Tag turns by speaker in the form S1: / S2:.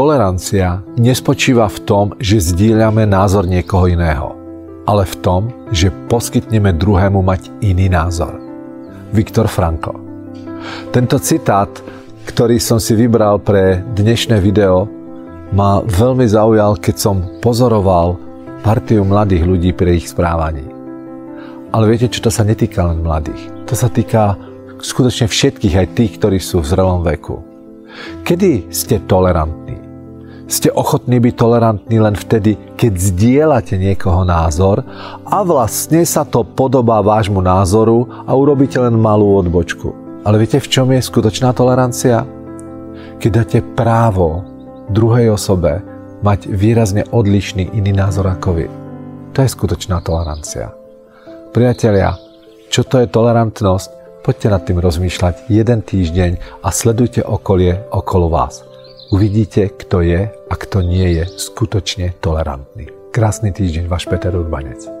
S1: tolerancia nespočíva v tom, že zdieľame názor niekoho iného, ale v tom, že poskytneme druhému mať iný názor. Viktor Frankl. Tento citát, ktorý som si vybral pre dnešné video, ma veľmi zaujal, keď som pozoroval partiu mladých ľudí pri ich správaní. Ale viete, čo to sa netýka len mladých. To sa týka skutočne všetkých, aj tých, ktorí sú v zrelom veku. Kedy ste tolerantní? Ste ochotní byť tolerantní len vtedy, keď zdieľate niekoho názor a vlastne sa to podobá vášmu názoru a urobíte len malú odbočku. Ale viete, v čom je skutočná tolerancia? Keď dáte právo druhej osobe mať výrazne odlišný iný názor ako vy. To je skutočná tolerancia. Priatelia, čo to je tolerantnosť? Poďte nad tým rozmýšľať jeden týždeň a sledujte okolie okolo vás. Uvidíte, kto je a kto nie je skutočne tolerantný. Krásny týždeň, váš Peter Urbanec.